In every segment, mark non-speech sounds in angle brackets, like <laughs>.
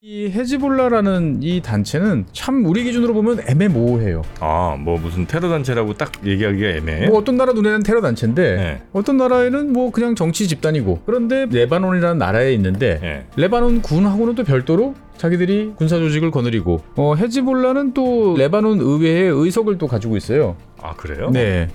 이 헤즈볼라라는 이 단체는 참 우리 기준으로 보면 애매모호해요. 아, 뭐 무슨 테러 단체라고 딱 얘기하기가 애매해. 뭐 어떤 나라 눈에는 테러 단체인데 네. 어떤 나라에는 뭐 그냥 정치 집단이고 그런데 레바논이라는 나라에 있는데 예. 레바논 군하고는 또 별도로 자기들이 군사 조직을 거느리고 어, 헤즈볼라는 또 레바논 의회에 의석을 또 가지고 있어요. 아, 그래요? 네.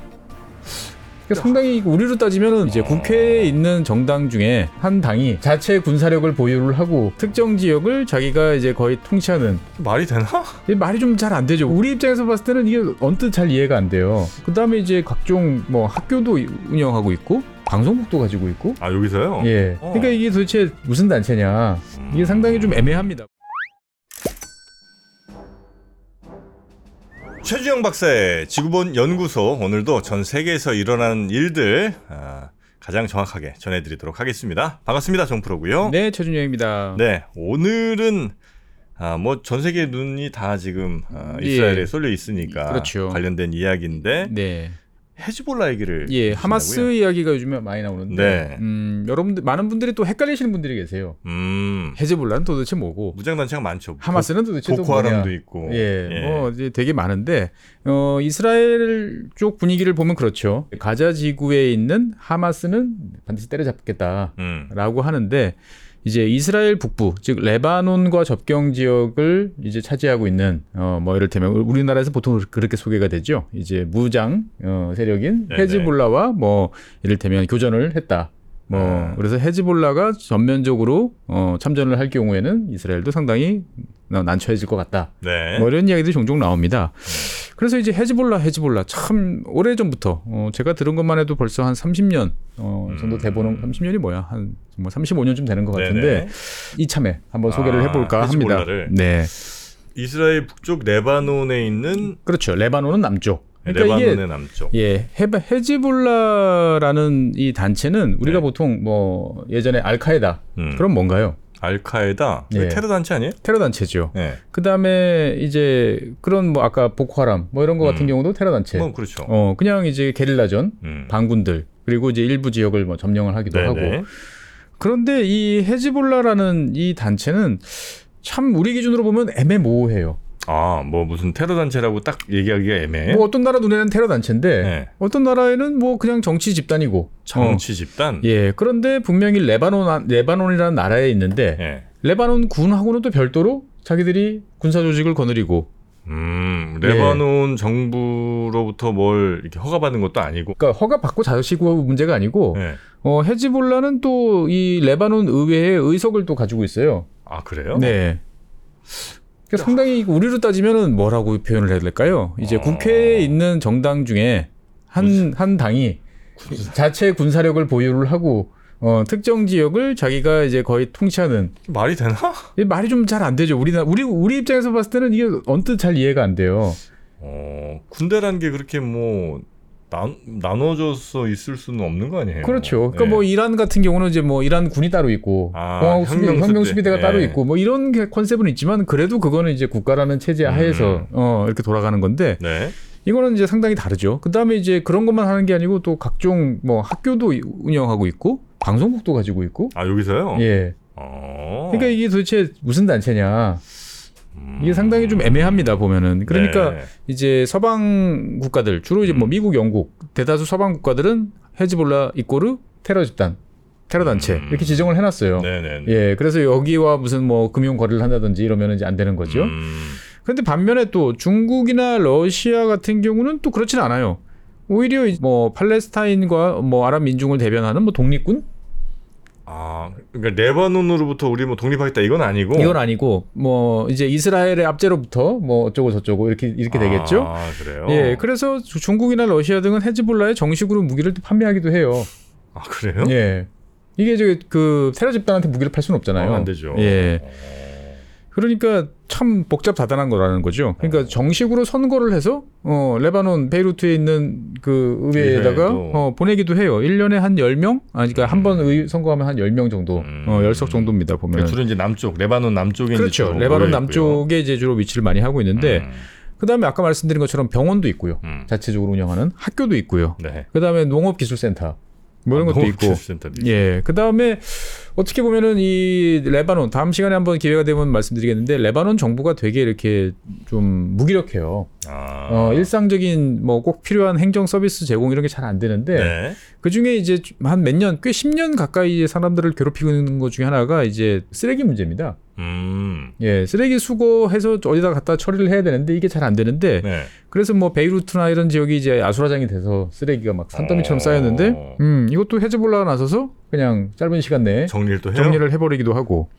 그러니까 상당히 우리로 따지면은 이제 어. 국회에 있는 정당 중에 한 당이 자체 군사력을 보유를 하고 특정 지역을 자기가 이제 거의 통치하는 말이 되나? 이 말이 좀 잘 안 되죠. 우리 입장에서 봤을 때는 이게 언뜻 잘 이해가 안 돼요. 그 다음에 이제 각종 뭐 학교도 운영하고 있고 방송국도 가지고 있고. 아, 여기서요? 예. 어. 그러니까 이게 도대체 무슨 단체냐. 이게 상당히 좀 애매합니다. 최주영 박사의 지구본 연구소 오늘도 전 세계에서 일어나는 일들 아, 가장 정확하게 전해드리도록 하겠습니다. 반갑습니다, 정프로고요. 네, 최준영입니다. 네, 오늘은 아, 뭐 전 세계 눈이 다 지금 아, 예. 이스라엘에 쏠려 있으니까 그렇죠. 관련된 이야기인데 네. 헤즈볼라 얘기를 예, 해주신다고요? 하마스 이야기가 요즘에 많이 나오는데, 네. 음, 여러분들 많은 분들이 또 헷갈리시는 분들이 계세요. 음, 헤즈볼라는 도대체 뭐고, 무장 단체가 많죠. 하마스는 도대체 또 보코하람도. 있고. 예, 뭐 이제 되게 많은데 어 이스라엘 쪽 분위기를 보면 그렇죠. 가자 지구에 있는 하마스는 반드시 때려잡겠다라고 음, 하는데 이제 이스라엘 북부 즉 레바논과 접경 지역을 이제 차지하고 있는 어 뭐 이를테면 우리나라에서 보통 그렇게 소개가 되죠. 이제 무장 어 세력인 네네. 헤즈볼라와 뭐 이를테면 교전을 했다. 뭐 아. 그래서 헤즈볼라가 전면적으로 어 참전을 할 경우에는 이스라엘도 상당히 난처해질 것 같다. 네. 뭐 이런 이야기들이 종종 나옵니다. 그래서 이제 헤즈볼라, 헤즈볼라 참 오래 전부터 어, 제가 들은 것만 해도 벌써 한 30년 어, 정도 음. 돼보는 30년이 뭐야 한 뭐 35년쯤 되는 것 같은데 네네. 이참에 한번 소개를 아, 해볼까 합니다. 헤즈볼라를. 네, 이스라엘 북쪽 레바논에 있는 그렇죠. 레바논은 남쪽. 그러니까 레바논의 남쪽. 예, 헤즈볼라라는 이 단체는 우리가 네. 보통 뭐 예전에 알카에다 음. 그럼 뭔가요? 알카에다 예. 테러 단체 아니에요? 테러 단체죠. 네. 그 다음에 이제 그런 뭐 아까 보코하람 뭐 이런 거 같은 음. 경우도 테러 단체. 뭐 그렇죠. 어, 그냥 이제 게릴라전, 음. 반군들 그리고 이제 일부 지역을 뭐 점령을 하기도 네네. 하고. 그런데 이 헤즈볼라라는 이 단체는 참 우리 기준으로 보면 애매모호해요. 아, 뭐 무슨 테러 단체라고 딱 얘기하기가 애매해. 뭐 어떤 나라 눈에는 테러 단체인데 네. 어떤 나라에는 뭐 그냥 정치 집단이고. 정치 집단. 어, 예. 그런데 분명히 레바논 레바논이라는 나라에 있는데 예. 레바논 군하고는 또 별도로 자기들이 군사 조직을 거느리고 음, 예. 레바논 정부로부터 뭘 이렇게 허가받은 것도 아니고. 그러니까 허가 받고 자시고 문제가 아니고 예. 어, 헤즈볼라는 또 이 레바논 의회에 의석을 또 가지고 있어요. 아, 그래요? 네. 그러니까 상당히 우리로 따지면은 뭐라고 표현을 해야 될까요? 이제 어. 국회에 있는 정당 중에 한, 한 당이 자체 군사력을 보유를 하고 어, 특정 지역을 자기가 이제 거의 통치하는 말이 되나? <laughs> 이 말이 좀 잘 안 되죠. 우리나 우리 우리 입장에서 봤을 때는 이게 언뜻 잘 이해가 안 돼요. 어, 군대라는 게 그렇게 뭐 나, 나눠져서 있을 수는 없는 거 아니에요? 그렇죠. 그러니까 예. 뭐 이란 같은 경우는 이제 뭐 이란 군이 따로 있고 아, 공화국 수비, 혁명 수비. 혁명 수비대가 따로 예. 있고 뭐 이런 게 컨셉은 있지만 그래도 그거는 이제 국가라는 체제 하에서 음. 어 이렇게 돌아가는 건데 네. 이거는 이제 상당히 다르죠. 그 다음에 이제 그런 것만 하는 게 아니고 또 각종 뭐 학교도 운영하고 있고 방송국도 가지고 있고 아, 여기서요? 예. 어. 그러니까 이게 도대체 무슨 단체냐 음. 이게 상당히 좀 애매합니다 보면은 그러니까 네. 이제 서방 국가들 주로 이제 뭐 음. 미국, 영국 대다수 서방 국가들은 헤즈볼라 이꼬르 테러 집단, 테러 단체 음. 이렇게 지정을 해놨어요. 네네. 예, 그래서 여기와 무슨 뭐 금융 거래를 한다든지 이러면 이제 안 되는 거죠. 음. 그런데 반면에 또 중국이나 러시아 같은 경우는 또 그렇진 않아요. 오히려 이- 뭐 팔레스타인과 뭐 아랍 민중을 대변하는 뭐 독립군 아, 그러니까 레바논으로부터 우리 뭐 독립하겠다 이건 아니고. 이건 아니고 뭐 이제 이스라엘의 압제로부터 뭐 어쩌고 저쩌고 이렇게 이렇게 되겠죠. 아, 그래요? 예, 그래서 주- 중국이나 러시아 등은 헤즈볼라에 정식으로 무기를 또 판매하기도 해요. 아, 그래요? 예. 이게 저기 그 테러 집단한테 무기를 팔 수는 없잖아요. 어, 안 되죠. 예. 어. 그러니까 참 복잡다단한 거라는 거죠. 그러니까 어. 정식으로 선거를 해서 어 레바논 베이루트에 있는 그 의회에다가. 어 보내기도 해요. 1년에 한 10명? 아 그러니까 한번의 선거하면 한 10명 정도. 음. 어 10석 정도입니다. 보면. 그러니까 주로 이제 남쪽, 레바논 남쪽에 그렇죠. 레바논. 남쪽에 이제 주로 위치를 많이 하고 있는데 음. 그다음에 아까 말씀드린 것처럼 병원도 있고요. 음. 자체적으로 운영하는 학교도 있고요. 네. 그다음에 농업기술센터 뭐 이런 아, 것도 있고. 예. 그 다음에 어떻게 보면은 이 레바논 다음 시간에 한번 기회가 되면 말씀드리겠는데 레바논 정부가 되게 이렇게 좀 무기력해요. 아. 어, 일상적인 뭐 꼭 필요한 행정 서비스 제공 이런 게 잘 안 되는데 네. 그 중에 이제 한 몇 년, 꽤 10년 가까이 사람들을 괴롭히고 있는 것 중에 하나가 이제 쓰레기 문제입니다. 음. 예, 쓰레기 수거해서 어디다 갖다 처리를 해야 되는데 이게 잘 안 되는데 네. 그래서 뭐 베이루트나 이런 지역이 이제 아수라장이 돼서 쓰레기가 막 산더미처럼 어. 쌓였는데 음, 이것도 헤즈볼라가 나서서 그냥 짧은 시간 내에 정리를 또 해요. 정리를 해버리기도 하고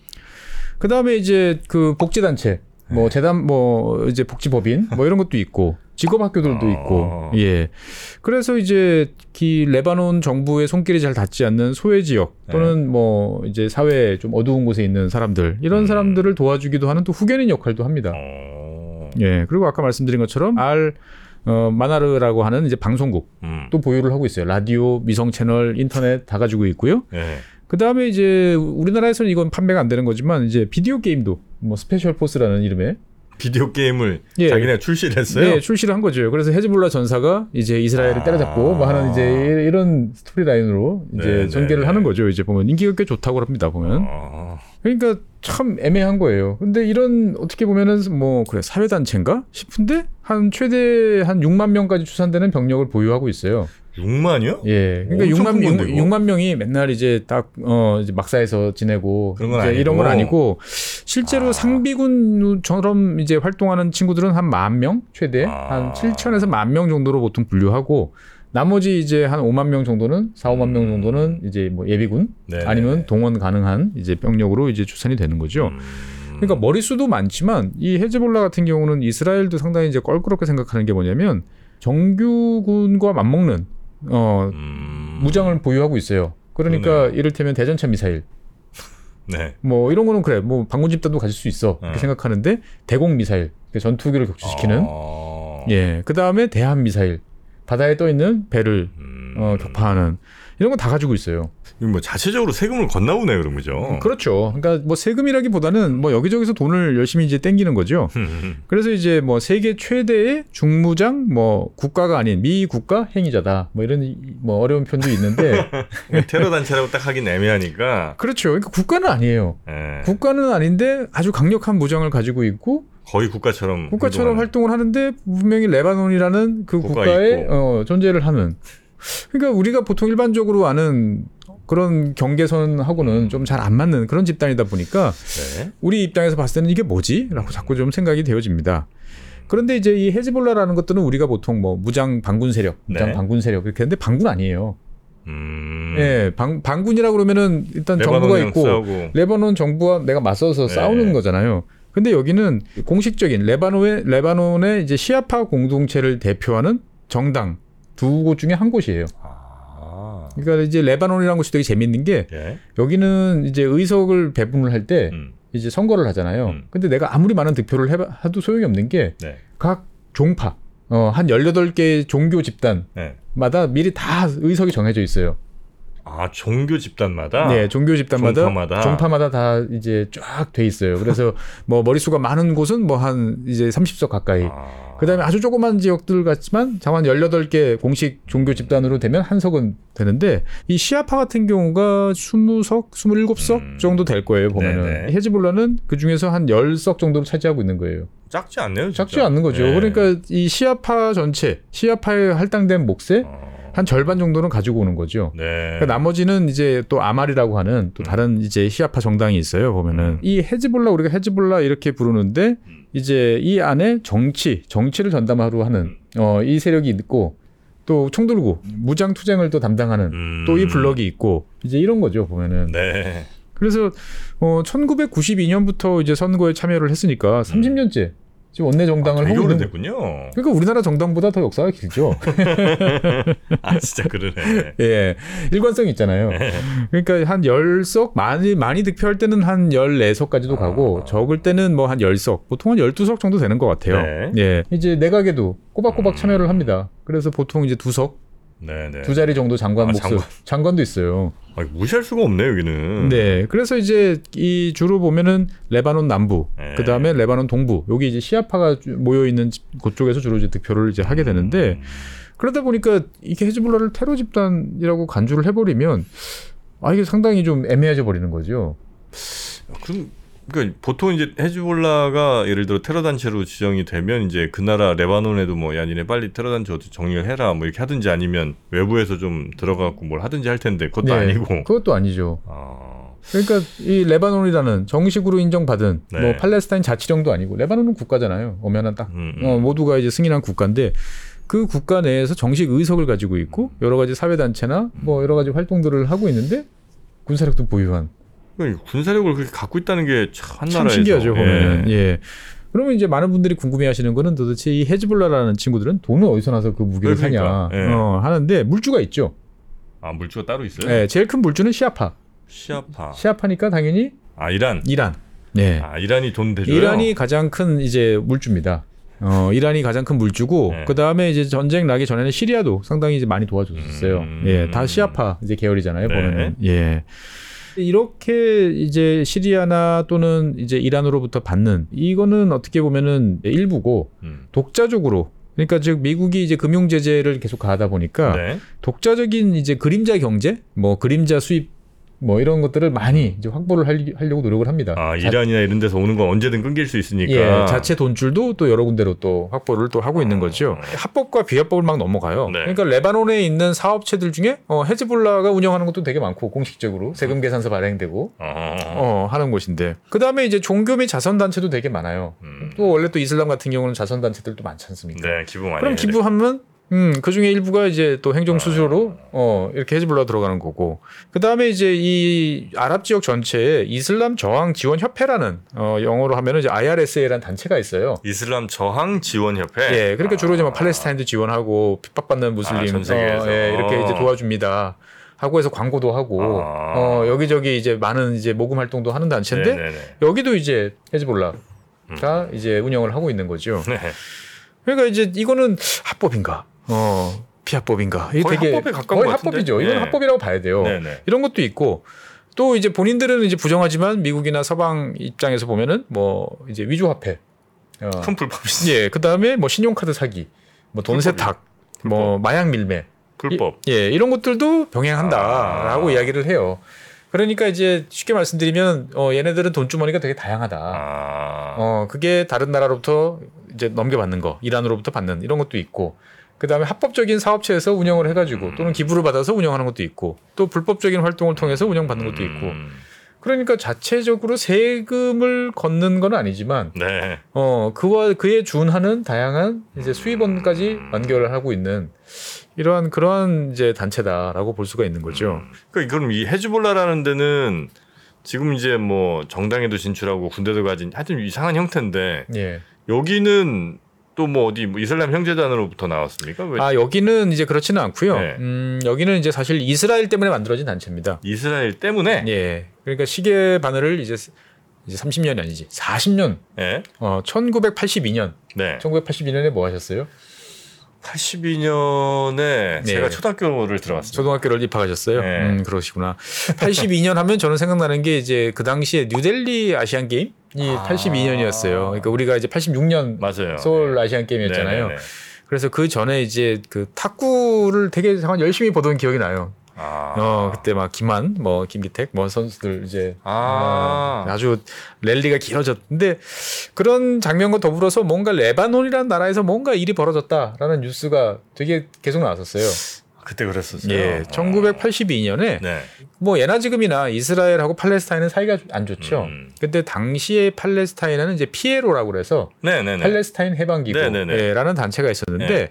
그 다음에 이제 그 복지단체 네. 뭐 재단 뭐 이제 복지법인 뭐 이런 것도 있고 직업 학교들도 어. 있고 예 그래서 이제 이 레바논 정부의 손길이 잘 닿지 않는 소외 지역 또는 뭐 이제 사회 좀 어두운 곳에 있는 사람들 이런 네. 음. 사람들을 도와주기도 하는 또 후견인 역할도 합니다. 어. 예 그리고 아까 말씀드린 것처럼 알 어, 마나르라고 하는 이제 방송국 음. 또 보유를 하고 있어요. 라디오, 위성 채널, 인터넷 다 가지고 있고요. 네. 그 다음에 이제 우리나라에서는 이건 판매가 안 되는 거지만 이제 비디오 게임도 뭐 스페셜 포스라는 이름의 비디오 게임을 예. 자기네 출시를 했어요. 네, 출시를 한 거죠. 그래서 헤즈볼라 전사가 이제 이스라엘을 아. 때려잡고 뭐 하는 이제 이런 스토리 라인으로 이제 네, 전개를 네, 하는 네. 거죠. 이제 보면 인기가 꽤 좋다고 합니다. 보면 어. 그러니까 참 애매한 거예요. 근데 이런 어떻게 보면은 뭐 그래 사회 단체인가 싶은데 한 최대 한 6만 명까지 추산되는 병력을 보유하고 있어요. 6만이요? 예. 그러니까 엄청 6만, 큰 건데, 6, 이거? 6만 명이 맨날 이제 딱, 어, 이제 막사에서 지내고. 그런 건 이제 아니고. 이런 건 아니고, 실제로 아. 상비군처럼 이제 활동하는 친구들은 한 만 명? 최대? 아. 한 7천에서 만 명 정도로 보통 분류하고, 나머지 이제 한 5만 명 정도는, 4, 5만 명 정도는 이제 뭐 예비군? 음. 네. 아니면 동원 가능한 이제 병력으로 이제 추산이 되는 거죠. 음. 그러니까 머릿수도 많지만 이 헤즈볼라 같은 경우는 이스라엘도 상당히 이제 껄끄럽게 생각하는 게 뭐냐면 정규군과 맞먹는 어 음. 무장을 보유하고 있어요. 그러니까 그러네요. 이를테면 대전차 미사일 <laughs> 네. 뭐 이런 거는 그래 뭐 방군 집단도 가질 수 있어 이렇게 어. 생각하는데 대공 미사일 전투기를 격추시키는 어. 예그 다음에 대함 미사일 바다에 떠 있는 배를 음. 어, 격파하는 이런 거다 가지고 있어요. 뭐 자체적으로 세금을 보네 그런 거죠. 그렇죠. 그러니까 뭐 세금이라기보다는 뭐 여기저기서 돈을 열심히 이제 땡기는 거죠. <laughs> 그래서 이제 뭐 세계 최대의 중무장 뭐 국가가 아닌 미 국가 행위자다 뭐 이런 이- 뭐 어려운 편도 있는데 <laughs> 테러 단체라고 딱 하긴 애매하니까. 그렇죠. 그러니까 국가는 아니에요. 예. 국가는 아닌데 아주 강력한 무장을 가지고 있고 거의 국가처럼 국가처럼 행동하는. 활동을 하는데 분명히 레바논이라는 그 국가가 국가에 있고. 어, 존재를 하는. 그러니까 우리가 보통 일반적으로 아는 그런 경계선하고는 좀 잘 안 맞는 그런 집단이다 보니까 네. 우리 입장에서 봤을 때는 이게 뭐지? 라고 자꾸 좀 생각이 되어집니다. 그런데 이제 이 헤즈볼라라는 것들은 우리가 보통 뭐 무장 반군 세력, 무장 네. 반군 세력 이렇게 하는데 반군 아니에요. 음. 예, 방, 반군이라 그러면은 일단 정부가 있고 싸우고. 레바논 정부와 내가 맞서서 네. 싸우는 거잖아요. 근데 여기는 공식적인 레바논의 레바논의 이제 시아파 공동체를 대표하는 정당 두 곳 중에 한 곳이에요. 아. 그러니까 이제 레바논이라는 곳이 되게 재밌는 게 예. 여기는 이제 의석을 배분을 할때 음. 이제 선거를 하잖아요. 음. 근데 내가 아무리 많은 득표를 해봐, 해도 소용이 없는 게 네. 각 종파, 어, 한 18개 종교 집단마다 네. 미리 다 의석이 정해져 있어요. 아 종교 집단마다. 네, 종교 집단마다 종파마다. 종파마다 다 이제 쫙 돼 있어요. 그래서 뭐 머릿수가 많은 곳은 뭐 한 이제 30석 가까이. 아. 그다음에 아주 조그만 지역들 같지만 장한 18개 공식 종교 집단으로 되면 한 석은 되는데 이 시아파 같은 경우가 20석, 27석 음. 정도 될 거예요, 보면은. 네네. 헤즈볼라는 그 중에서 한 10석 정도를 차지하고 있는 거예요. 작지 않네요. 진짜. 작지 않는 거죠. 예. 그러니까 이 시아파 전체, 시아파에 할당된 몫의 어. 한 절반 정도는 가지고 오는 거죠. 네. 그러니까 나머지는 이제 또 아말이라고 하는 또 다른 이제 시아파 정당이 있어요. 보면은 음. 이 헤즈볼라 우리가 헤즈볼라 이렇게 부르는데 음. 이제 이 안에 정치, 정치를 전담하러 하는 어 이 세력이 있고 또 총 들고 무장 투쟁을 또 담당하는 음. 또이 블럭이 있고 이제 이런 거죠 보면은 네. 그래서 어 1992년부터 이제 선거에 참여를 했으니까 30년째 지금 원내 정당을 음. 아, 되게 오래됐군요. 그러니까 우리나라 정당보다 더 역사가 길죠. <laughs> 아 진짜 그러네. 예. 일관성이 있잖아요. 그러니까 한 10석, 많이, 많이 득표할 때는 한 14석까지도 가고, 아. 적을 때는 뭐한 10석, 보통 한 12석 정도 되는 것 같아요. 네. 예. 이제 내각에도 꼬박꼬박 음. 참여를 합니다. 그래서 보통 이제 두 석, 네네. 두 자리 정도 장관 아, 몫을, 장관. <laughs> 도 있어요. 아, 무시할 수가 없네 여기는. 네. 그래서 이제 이 주로 보면은 레바논 남부, 네. 그 다음에 레바논 동부, 여기 이제 시아파가 모여 있는 곳 쪽에서 주로 이제 득표를 이제 하게 되는데, 음. 그러다 보니까 이게 헤즈볼라를 테러 집단이라고 간주를 해버리면 아 이게 상당히 좀 애매해져 버리는 거죠. 그럼 그러니까 보통 이제 헤즈볼라가 예를 들어 테러 단체로 지정이 되면 이제 그 나라 레바논에도 뭐야 니네 빨리 테러 단체 어떻게 정리를 해라 뭐 이렇게 하든지 아니면 외부에서 좀 들어가고 뭘 하든지 할 텐데 그것도 네, 아니고. 그것도 아니죠. 아, 그러니까 이 레바논이라는 정식으로 인정받은 네. 뭐 팔레스타인 자치령도 아니고 레바논은 국가잖아요. 엄연한 딱 음, 음. 어, 모두가 이제 승인한 국가인데 그 국가 내에서 정식 의석을 가지고 있고 여러 가지 사회 단체나 뭐 여러 가지 활동들을 하고 있는데 군사력도 보유한 군사력을 그렇게 갖고 있다는 게참한참 나라에서 신기하죠 예. 보면은 예. 그러면 이제 많은 분들이 궁금해하시는 거는 도대체 이 헤즈볼라라는 친구들은 돈을 어디서 나서 그 무기를 그러니까, 사냐 예. 어, 하는데 물주가 있죠. 아 물주가 따로 있어요? 예, 제일 큰 물주는 시아파. 시아파. 시아파니까 당연히 아 이란. 이란. 네. 아 이란이 돈 대줘요. 이란이 가장 큰 이제 물주입니다. 어, 이란이 가장 큰 물주고 네. 그 다음에 이제 전쟁 나기 전에는 시리아도 상당히 이제 많이 도와줬었어요. 음. 예, 다 시아파 이제 계열이잖아요. 네. 보면은 예. 이렇게 이제 시리아나 또는 이제 이란으로부터 받는 이거는 어떻게 보면은 일부고 음. 독자적으로 그러니까 즉 미국이 이제 금융 제재를 계속 가하다 보니까 네. 독자적인 이제 그림자 경제, 뭐 그림자 수입 뭐 이런 것들을 많이 이제 확보를 할- 하려고 노력을 합니다. 아 자- 이란이나 이런 데서 오는 건 언제든 끊길 수 있으니까. 예, 자체 돈줄도 또 여러 군데로 또 확보를 또 하고 있는 거죠. 합법과 비합법을 막 넘어가요. 네. 그러니까 레바논에 있는 사업체들 중에 어, 헤즈볼라가 운영하는 것도 되게 많고 공식적으로 세금 계산서 발행되고 어. 어, 하는 곳인데 그 다음에 이제 종교 및 자선 단체도 되게 많아요. 음. 또 원래 또 이슬람 같은 경우는 자선 단체들도 많지 않습니까? 네 기부 많이. 그럼. 기부하면 음, 그 중에 일부가 이제 또 행정 수수료로 어, 이렇게 헤즈볼라 들어가는 거고. 그다음에 이제 이 아랍 지역 전체에 이슬람 저항 지원 협회라는 어, 영어로 하면은 이제 IRSA라는 단체가 있어요. 이슬람 저항 지원 협회. 예, 그러니까 주로 이제 뭐 팔레스타인도 지원하고 핍박받는 무슬림 아, 전 세계에서. 어, 예, 이렇게 이제 도와줍니다. 하고 해서 광고도 하고 아. 어, 여기저기 이제 많은 이제 모금 활동도 하는 단체인데 네네네. 여기도 이제 헤즈볼라가 이제 운영을 하고 있는 거죠. 네. 그러니까 이제 이거는 합법인가? 어, 비합법인가? 이게 거의 되게 합법에 가까운 거의? 합법이죠. 이건 네. 합법이라고 봐야 돼요. 네네. 이런 것도 있고 또 이제 본인들은 이제 부정하지만 미국이나 서방 입장에서 보면은 뭐 이제 위조 화폐, 어, 큰 불법이지. 예, 그 다음에 뭐 신용카드 사기, 뭐 돈 세탁, 뭐 마약 밀매, 불법. 이- 예, 이런 것들도 병행한다라고 아. 이야기를 해요. 그러니까 이제 쉽게 말씀드리면 어, 얘네들은 돈 주머니가 되게 다양하다. 아. 어, 그게 다른 나라로부터 이제 넘겨받는 거, 이란으로부터 받는 이런 것도 있고, 그 다음에 합법적인 사업체에서 운영을 해가지고 또는 기부를 받아서 운영하는 것도 있고, 또 불법적인 활동을 통해서 운영받는 것도 있고, 음. 그러니까 자체적으로 세금을 걷는 건 아니지만, 네. 어, 그와 그에 준하는 다양한 이제 수입원까지 연결을 하고 있는 이러한 그러한 이제 단체다라고 볼 수가 있는 거죠. 그러니까 그럼 이 헤즈볼라라는 데는 지금 이제 뭐 정당에도 진출하고 군대도 가진 하여튼 이상한 형태인데 예. 여기는 또 뭐 어디 뭐 이슬람 형제단으로부터 나왔습니까? 왜 아 여기는 이제 그렇지는 않고요. 네. 음, 여기는 이제 사실 이스라엘 때문에 만들어진 단체입니다. 이스라엘 때문에 예. 그러니까 시계 바늘을 이제 이제 30년이 아니지 40년. 예? 어 1982년. 네. 1982년에 뭐 하셨어요? 82년에 네. 제가 초등학교를 들어갔습니다. 초등학교를 입학하셨어요. 네. 음 그러시구나. 82년 하면 저는 생각나는 게 이제 그 당시에 뉴델리 아시안 게임이 아. 82년이었어요. 그러니까 우리가 이제 86년 맞아요. 서울 아시안 게임이었잖아요. 네네네. 그래서 그 전에 이제 그 탁구를 되게 열심히 보던 기억이 나요. 아. 어 그때 막 김한 뭐 김기택 뭐 선수들 이제 아. 어, 아주 랠리가 길어졌는데 그런 장면과 더불어서 뭔가 레바논이라는 나라에서 뭔가 일이 벌어졌다라는 뉴스가 되게 계속 나왔었어요. 그때 그랬었어요. 예, 1982년에 네. 뭐 예나 지금이나 이스라엘하고 팔레스타인은 사이가 안 좋죠. 음. 근데 당시에 팔레스타인은 이제 PLO라고 그래서 네네네. 팔레스타인 네네네. 해방기구라는 단체가 있었는데 네.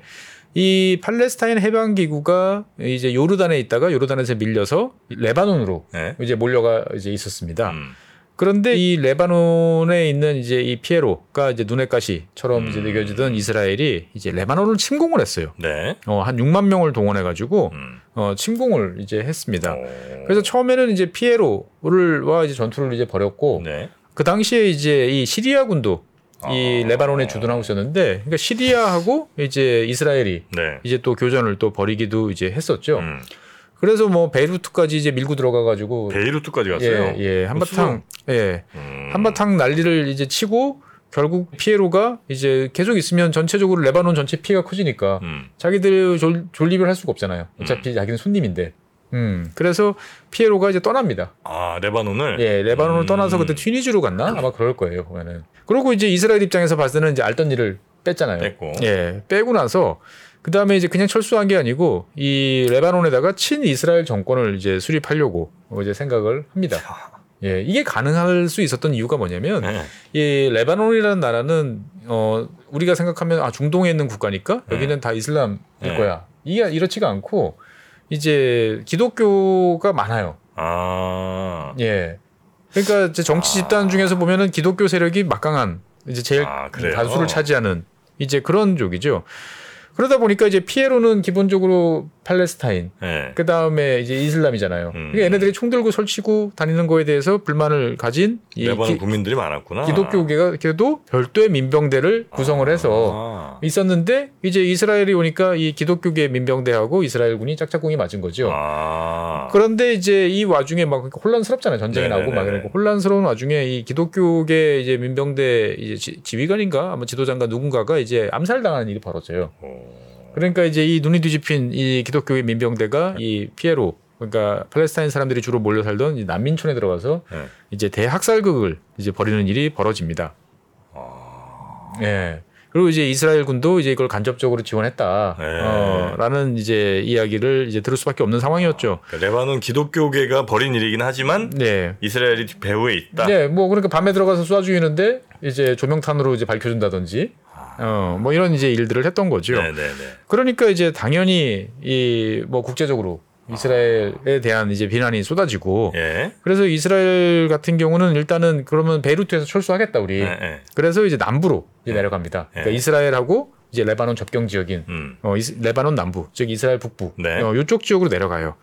이 팔레스타인 해방 기구가 이제 요르단에 있다가 요르단에서 밀려서 레바논으로 네. 이제 몰려가 이제 있었습니다. 음. 그런데 이 레바논에 있는 이제 이 피에로가 이제 눈의 가시처럼 이제 음. 느껴지던 이스라엘이 이제 레바논을 침공을 했어요. 네. 어, 한 6만 명을 동원해 가지고 음. 어, 침공을 이제 했습니다. 오. 그래서 처음에는 이제 피에로를와 이제 전투를 이제 벌였고 네. 그 당시에 이제 이 시리아 군도 이 아. 레바논에 주둔하고 있었는데 그러니까 시리아하고 이제 이스라엘이 네. 이제 또 교전을 또 벌이기도 이제 했었죠. 음. 그래서 뭐 베이루트까지 이제 밀고 들어가 가지고 베이루트까지 갔어요. 예, 예. 한바탕 예. 음. 한바탕 난리를 이제 치고 결국 피에로가 이제 계속 있으면 전체적으로 레바논 전체 피해가 커지니까 음. 자기들 졸, 졸립을 할 수가 없잖아요. 어차피 자기는 손님인데. 음. 그래서 피에로가 이제 떠납니다. 아 레바논을. 예, 레바논을 음. 떠나서 그때 튀니지로 갔나? 아마 그럴 거예요, 보면은. 그리고 이제 이스라엘 입장에서 봤을 때는 이제 알던 일을 뺐잖아요. 뺐고. 예, 빼고 나서 그 다음에 이제 그냥 철수한 게 아니고 이 레바논에다가 친 이스라엘 정권을 이제 수립하려고 이제 생각을 합니다. 예, 이게 가능할 수 있었던 이유가 뭐냐면 네. 이 레바논이라는 나라는 어 우리가 생각하면 아 중동에 있는 국가니까 여기는 다 이슬람일 네. 거야. 이게 이렇지가 않고 이제 기독교가 많아요. 아. 예. 그러니까 이제 정치 집단 중에서 보면은 기독교 세력이 막강한 이제 제일 아? 다수를 차지하는 이제 그런 쪽이죠. 그러다 보니까 이제 피에로는 기본적으로 팔레스타인, 네. 그 다음에 이제 이슬람이잖아요. 음. 그러니까 얘네들이 총 들고 설치고 다니는 거에 대해서 불만을 가진 이 레바논 국민들이 많았구나. 기독교계가 그래도 별도의 민병대를 구성을 해서 아. 있었는데 이제 이스라엘이 오니까 이 기독교계 민병대하고 이스라엘군이 짝짝꿍이 맞은 거죠. 아. 그런데 이제 이 와중에 막 혼란스럽잖아요. 전쟁이 네네네네. 나오고 막 이러고 혼란스러운 와중에 이 기독교계 이제 민병대 이제 지, 지휘관인가 아마 지도자인가 누군가가 이제 암살당하는 일이 벌어져요. 오. 그러니까 이제 이 눈이 뒤집힌 이 기독교의 민병대가 이 피에로 그러니까 팔레스타인 사람들이 주로 몰려 살던 이 난민촌에 들어가서 네. 이제 대학살극을 이제 벌이는 일이 벌어집니다. 아. 예. 그리고 이제 이스라엘 군도 이제 이걸 간접적으로 지원했다. 네. 어, 라는 이제 이야기를 이제 들을 수밖에 없는 상황이었죠. 그러니까 레바논 기독교계가 벌인 일이긴 하지만 네. 이스라엘이 배후에 있다. 네, 뭐 그러니까 밤에 들어가서 쏴주이는데 이제 조명탄으로 이제 밝혀준다든지, 어, 뭐 이런 이제 일들을 했던 거죠. 네네네. 그러니까 이제 당연히 이 뭐 국제적으로 이스라엘에 대한 이제 비난이 쏟아지고, 예. 그래서 이스라엘 같은 경우는 일단은 그러면 베이루트에서 철수하겠다 우리. 네, 네. 그래서 이제 남부로 이제 내려갑니다. 그러니까 네. 이스라엘하고 이제 레바논 접경 지역인 음. 어, 이스- 레바논 남부, 즉 이스라엘 북부, 네. 어, 이쪽 지역으로 내려가요.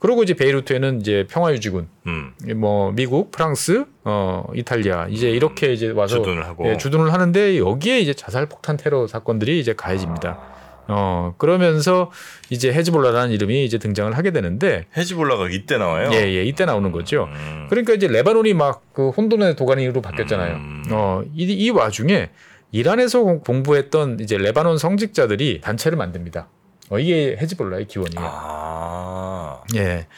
그리고 이제 베이루트에는 이제 평화유지군, 음. 뭐 미국, 프랑스, 어 이탈리아 이제 이렇게 이제 와서 주둔을 하고. 예, 주둔을 하는데 여기에 이제 자살 폭탄 테러 사건들이 이제 가해집니다. 아. 어 그러면서 이제 헤즈볼라라는 이름이 이제 등장을 하게 되는데 헤즈볼라가 이때 나와요. 예, 예, 이때 나오는 거죠. 음. 그러니까 이제 레바논이 막 그 혼돈의 도가니로 바뀌었잖아요. 음. 어, 이, 이 와중에 이란에서 공- 공부했던 이제 레바논 성직자들이 단체를 만듭니다. 어, 이게 헤즈볼라의 기원이에요. 아. 예.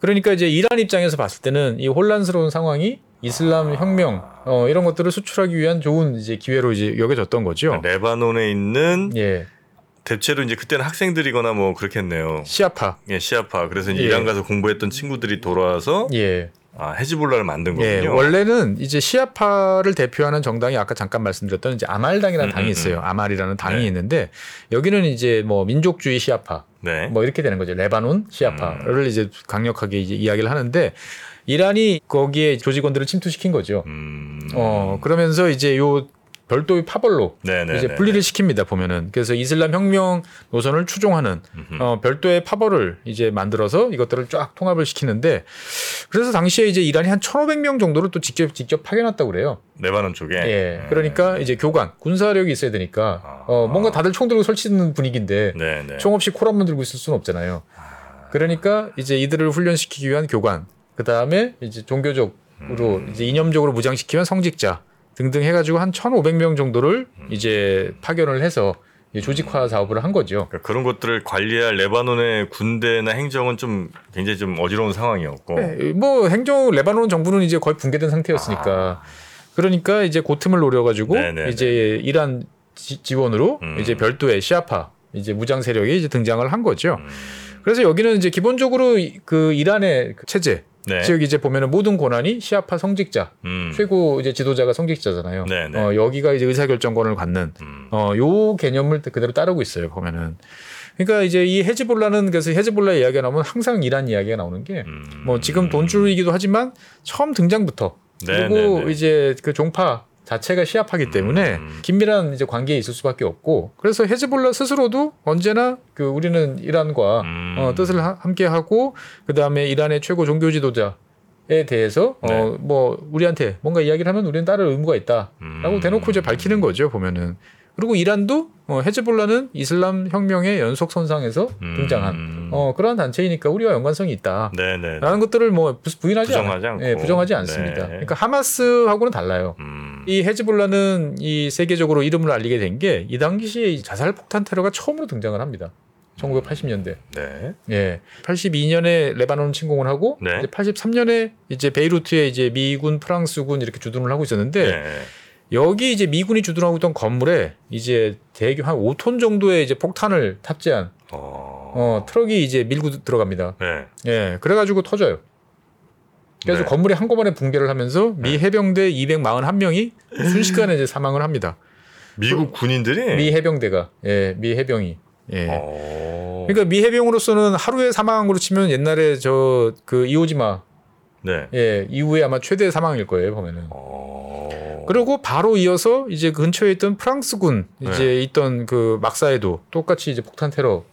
그러니까 이제 이란 입장에서 봤을 때는 이 혼란스러운 상황이 이슬람 혁명 어, 이런 것들을 수출하기 위한 좋은 이제 기회로 이제 여겨졌던 거죠. 레바논에 있는 예. 대체로 이제 그때는 학생들이거나 뭐 그렇겠네요. 시아파. 예, 시아파. 그래서 이제 예. 이란 가서 공부했던 친구들이 돌아와서 예. 아, 헤즈볼라를 만든 예. 거군요. 원래는 이제 시아파를 대표하는 정당이 아까 잠깐 말씀드렸던 이제 아말당이라는 음, 당이 음, 있어요. 아말이라는 당이 네. 있는데 여기는 이제 뭐 민족주의 시아파 네. 뭐 이렇게 되는 거죠. 레바논 시아파를 이제 강력하게 이제 이야기를 하는데 이란이 거기에 조직원들을 침투시킨 거죠. 음. 어 그러면서 이제 요 별도의 파벌로 네네. 이제 분리를 시킵니다 보면은 그래서 이슬람 혁명 노선을 추종하는 어, 별도의 파벌을 이제 만들어서 이것들을 쫙 통합을 시키는데 그래서 당시에 이제 이란이 한 1,500명 정도를 또 직접 직접 파견했다고 그래요. 레바논 쪽에. 예. 그러니까 이제 교관, 군사력이 있어야 되니까 아. 어 뭔가 다들 총 들고 설치는 분위기인데 네, 네. 총 없이 콜 한번 들고 있을 수는 없잖아요. 그러니까 이제 이들을 훈련시키기 위한 교관, 그 다음에 이제 종교적 으로 이제 이념적으로 무장시키면 성직자 등등 해가지고 한 1,500명 정도를 이제 파견을 해서 조직화 사업을 한 거죠. 그러니까 그런 것들을 관리할 레바논의 군대나 행정은 좀 굉장히 좀 어지러운 상황이었고. 네, 뭐 행정 레바논 정부는 이제 거의 붕괴된 상태였으니까 그러니까 이제 그 틈을 노려가지고 네네네. 이제 이란 지, 지원으로 음. 이제 별도의 시아파 이제 무장 세력이 이제 등장을 한 거죠. 음. 그래서 여기는 이제 기본적으로 이- 그 이란의 그 체제 네. 즉 이제 보면은 모든 권한이 시아파 성직자 음. 최고 이제 지도자가 성직자잖아요. 네네. 어, 여기가 이제 의사결정권을 갖는 음. 어, 요 개념을 그대로 따르고 있어요 보면은. 그러니까 이제 이 헤즈볼라는 그래서 헤즈볼라 이야기가 나오면 항상 이란 이야기가 나오는 게뭐 음. 지금 돈줄이기도 하지만 처음 등장부터 네, 그리고 네, 네. 이제 그 종파 자체가 시아파기 때문에 음. 긴밀한 이제 관계에 있을 수밖에 없고 그래서 헤즈볼라 스스로도 언제나 그 우리는 이란과 음. 어, 뜻을 하- 함께 하고 그 다음에 이란의 최고 종교 지도자 에 대해서 네. 어뭐 우리한테 뭔가 이야기를 하면 우리는 따를 의무가 있다라고 음. 대놓고 이제 밝히는 거죠 보면은 그리고 이란도 어, 헤즈볼라는 이슬람 혁명의 연속 선상에서 음. 등장한 어, 그러한 단체이니까 우리와 연관성이 있다. 네네. 라는 것들이 것들을 뭐 부- 부인하지 부정하지 않- 않고. 예, 부정하지 않습니다. 네. 그러니까 하마스하고는 달라요. 음. 이 헤즈볼라는 이 세계적으로 이름을 알리게 된 게 이 당시에 이 자살 폭탄 테러가 처음으로 등장을 합니다. 1980년대. 네. 예. 82년에 레바논 침공을 하고 네. 이제 83년에 이제 베이루트에 이제 미군, 프랑스군 이렇게 주둔을 하고 있었는데 네. 여기 이제 미군이 주둔하고 있던 건물에 이제 대규 한 5톤 정도의 이제 폭탄을 탑재한 어. 어, 트럭이 이제 밀고 들어갑니다. 네. 예. 그래 가지고 터져요. 그래서 네. 건물이 한꺼번에 붕괴를 하면서 미 해병대 241명이 순식간에 이제 사망을 합니다. 미국 군인들이 미 해병대가 예, 미 해병이 예. 어. 그러니까 미 해병으로서는 하루에 사망한 걸로 치면 옛날에 저 그 이오지마 네. 예, 이후에 아마 최대 사망일 거예요 보면은. 어. 그리고 바로 이어서 이제 근처에 있던 프랑스군 이제 네. 있던 그 막사에도 똑같이 이제 폭탄 테러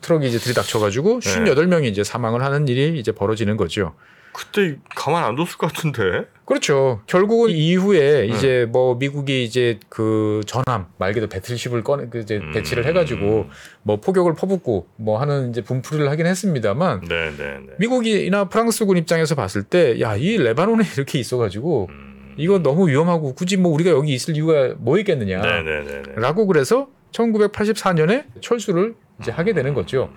트럭이 이제 들이닥쳐 가지고 네. 58명이 이제 사망을 하는 일이 이제 벌어지는 거죠. 그때 가만 안 뒀을 것 같은데. 그렇죠. 결국은 이후에 네. 이제 뭐 미국이 이제 그 전함 말 그대로 battleship을 꺼내 그 이제 음. 배치를 해가지고 뭐 포격을 퍼붓고 뭐 하는 이제 분풀이를 하긴 했습니다만 네, 네, 네. 미국이나 프랑스군 입장에서 봤을 때 야 이 레바논에 <laughs> 이렇게 있어가지고 음. 이거 너무 위험하고 굳이 뭐 우리가 여기 있을 이유가 뭐 있겠느냐. 네, 네, 네, 네. 라고 그래서 1984년에 철수를 이제 하게 되는 거죠.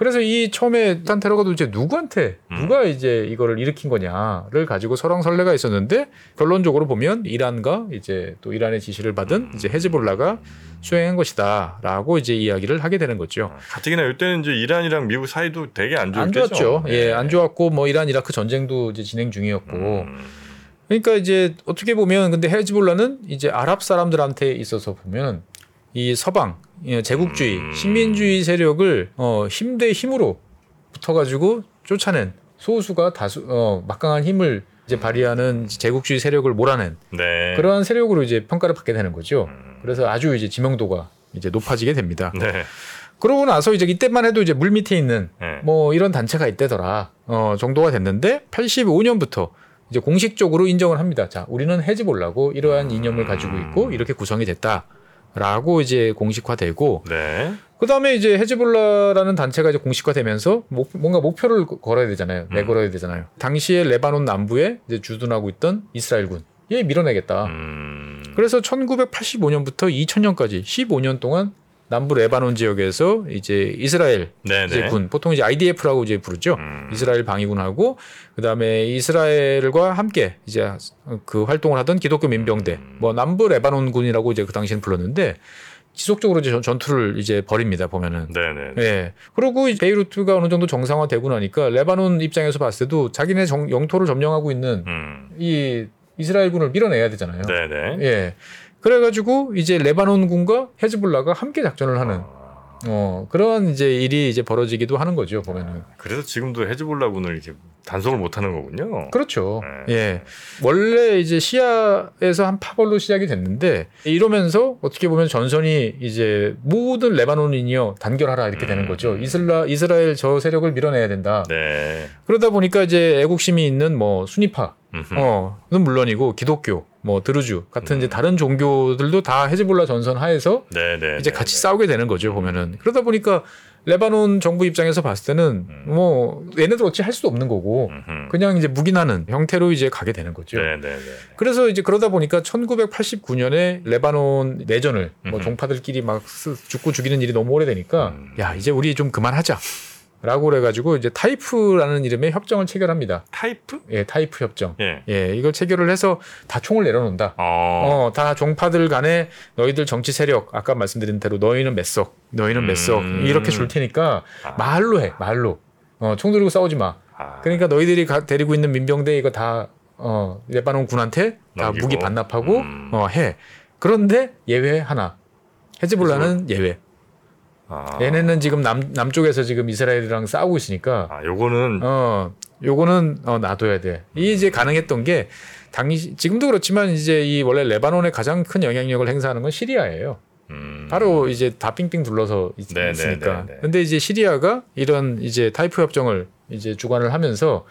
그래서 이 처음에 탄 테러가 도대체 누구한테 음. 누가 이제 이거를 일으킨 거냐를 가지고 설왕설래가 있었는데 결론적으로 보면 이란과 이제 또 이란의 지시를 받은 이제 헤즈볼라가 수행한 것이다라고 이제 이야기를 하게 되는 거죠. 가뜩이나 이때는 이제 이란이랑 미국 사이도 되게 안안 좋았겠죠. 좋았죠. 네. 예, 안 좋았고 뭐 이란 이라크 전쟁도 이제 진행 중이었고 음. 그러니까 이제 어떻게 보면 근데 헤즈볼라는 이제 아랍 사람들한테 있어서 보면 이 서방 예, 제국주의 음. 식민주의 세력을 어, 힘 대 힘으로 붙어가지고 쫓아낸 소수가 다수 어, 막강한 힘을 이제 발휘하는 제국주의 세력을 몰아낸 네. 그러한 세력으로 이제 평가를 받게 되는 거죠. 음. 그래서 아주 이제 지명도가 이제 높아지게 됩니다. 네. 그러고 나서 이제 이때만 해도 이제 물 밑에 있는 네. 뭐 이런 단체가 있대더라 어, 정도가 됐는데 85년부터 이제 공식적으로 인정을 합니다. 자, 우리는 헤즈볼라고 이러한 이념을 가지고 있고 이렇게 구성이 됐다 라고 이제 공식화되고 네. 그 다음에 이제 헤즈볼라라는 단체가 이제 공식화되면서 목- 뭔가 목표를 걸어야 되잖아요. 음. 내걸어야 되잖아요. 당시에 레바논 남부에 이제 주둔하고 있던 이스라엘군 얘 밀어내겠다. 음. 그래서 1985년부터 2000년까지 15년 동안 남부 레바논 지역에서 이제 이스라엘 네, 이제 네. 군 보통 이제 IDF라고 이제 부르죠. 음. 이스라엘 방위군하고 그다음에 이스라엘과 함께 이제 그 활동을 하던 기독교 민병대 음. 뭐 남부 레바논 군이라고 이제 그 당시에는 불렀는데 지속적으로 이제 전- 전투를 이제 벌입니다 보면은 네, 네. 예. 그리고 이 베이루트가 어느 정도 정상화되고 나니까 레바논 입장에서 봤을 때도 자기네 정- 영토를 점령하고 있는 음. 이 이스라엘군을 밀어내야 되잖아요. 네, 네. 예. 그래가지고 이제 레바논 군과 헤즈볼라가 함께 작전을 하는 아. 어 그런 이제 일이 이제 벌어지기도 하는 거죠 보면은. 그래서 지금도 헤즈볼라 군을 이렇게 단속을 못 하는 거군요. 그렇죠. 네. 예. 원래 이제 시아에서 한 파벌로 시작이 됐는데 이러면서 어떻게 보면 전선이 이제 모든 레바논인이요 단결하라 이렇게 되는 음. 거죠. 이슬라 이스라엘 저 세력을 밀어내야 된다. 네. 그러다 보니까 이제 애국심이 있는 뭐 순위파 음흠. 어는 물론이고 기독교 뭐 드루즈 같은 이제 음. 다른 종교들도 다 헤즈볼라 전선 하에서 네, 네. 이제 네, 같이 네. 싸우게 되는 거죠 보면은 그러다 보니까 레바논 정부 입장에서 봤을 때는 음. 뭐 얘네들 어찌 할 수도 없는 거고. 그냥 이제 묵인하는 형태로 이제 가게 되는 거죠. 네, 네, 네. 그래서 이제 그러다 보니까 1989년에 레바논 내전을 뭐. 종파들끼리 막 쓰- 죽고 죽이는 일이 너무 오래되니까 음. 야 이제 우리 좀 그만하자. 라고 그래가지고 이제 타이프라는 이름의 협정을 체결합니다. 타이프? 예, 타이프 협정. 예. 예, 이걸 체결을 해서 다 총을 내려놓는다. 어. 어, 다 종파들 간에 너희들 정치 세력, 아까 말씀드린 대로 너희는 몇 석, 너희는 몇 석, 음. 이렇게 줄 테니까 아. 말로 해, 말로. 어, 총 들고 싸우지 마. 아. 그러니까 너희들이 가- 데리고 있는 민병대 이거 다, 어, 레바논 군한테 다 넘기고. 무기 반납하고, 음. 어, 해. 그런데 예외 하나. 헤즈볼라는 예외. 아. 얘네는 지금 남, 남쪽에서 지금 이스라엘이랑 싸우고 있으니까, 아, 요거는 어, 요거는 어, 놔둬야 돼. 이게 이제 가능했던 게 당시 지금도 그렇지만 이제 이 원래 레바논의 가장 큰 영향력을 행사하는 건 시리아예요. 음. 바로 이제 다 삥삥 둘러서 있, 네, 네, 있으니까. 네, 네. 근데 이제 시리아가 이런 이제 타이프 협정을 이제 주관을 하면서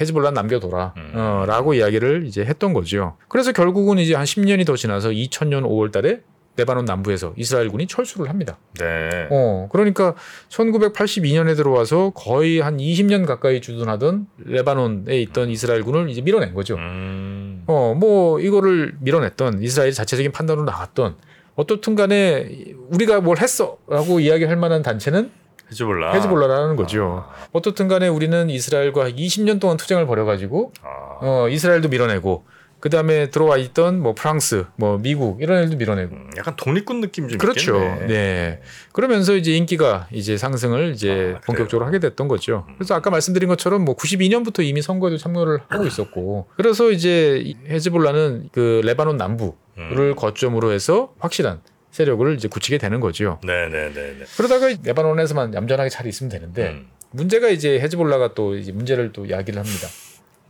헤즈볼라 남겨둬라. 음. 어, 라고 이야기를 이제 했던 거죠. 그래서 결국은 이제 한 10년이 더 지나서 2000년 5월 달에 레바논 남부에서 이스라엘군이 철수를 합니다. 네. 어, 그러니까 1982년에 들어와서 거의 한 20년 가까이 주둔하던 레바논에 있던 이스라엘군을 이제 밀어낸 거죠. 음. 음. 어, 뭐 이거를 밀어냈던 이스라엘 자체적인 판단으로 나왔던 어떻든 간에 우리가 뭘 했어라고 이야기할 만한 단체는 헤즈볼라. 헤즈볼라라는 거죠. 어떻든 간에 우리는 이스라엘과 20년 동안 투쟁을 벌여가지고 아. 어, 이스라엘도 밀어내고 그 다음에 들어와 있던 뭐 프랑스, 뭐 미국 이런 애들도 밀어내고. 음, 약간 독립군 느낌 좀 그렇죠. 있겠네. 네. 그러면서 이제 인기가 이제 상승을 이제 아, 본격적으로 하게 됐던 거죠. 그래서 아까 말씀드린 것처럼 뭐 92년부터 이미 선거에도 참여를 하고 있었고, 그래서 이제 이 헤즈볼라는 그 레바논 남부를 음. 거점으로 해서 확실한 세력을 이제 굳히게 되는 거죠. 네네네네. 그러다가 레바논에서만 얌전하게 잘 있으면 되는데 음. 문제가 이제 헤즈볼라가 또 이제 문제를 또 야기를 합니다.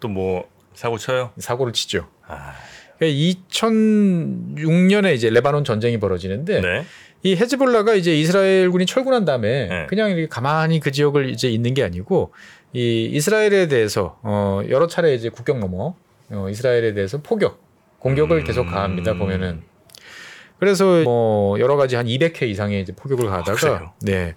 또뭐 사고 쳐요? 사고를 치죠. 아, 2006년에 이제 레바논 전쟁이 벌어지는데 네. 이 헤즈볼라가 이제 이스라엘군이 철군한 다음에 네. 그냥 이렇게 가만히 그 지역을 이제 있는 게 아니고 이 이스라엘에 대해서 어 여러 차례 이제 국경 넘어 어 이스라엘에 대해서 포격 공격을 음. 계속 가합니다 보면은 그래서 뭐 여러 가지 한 200회 이상의 이제 포격을 가다가 그래요? 네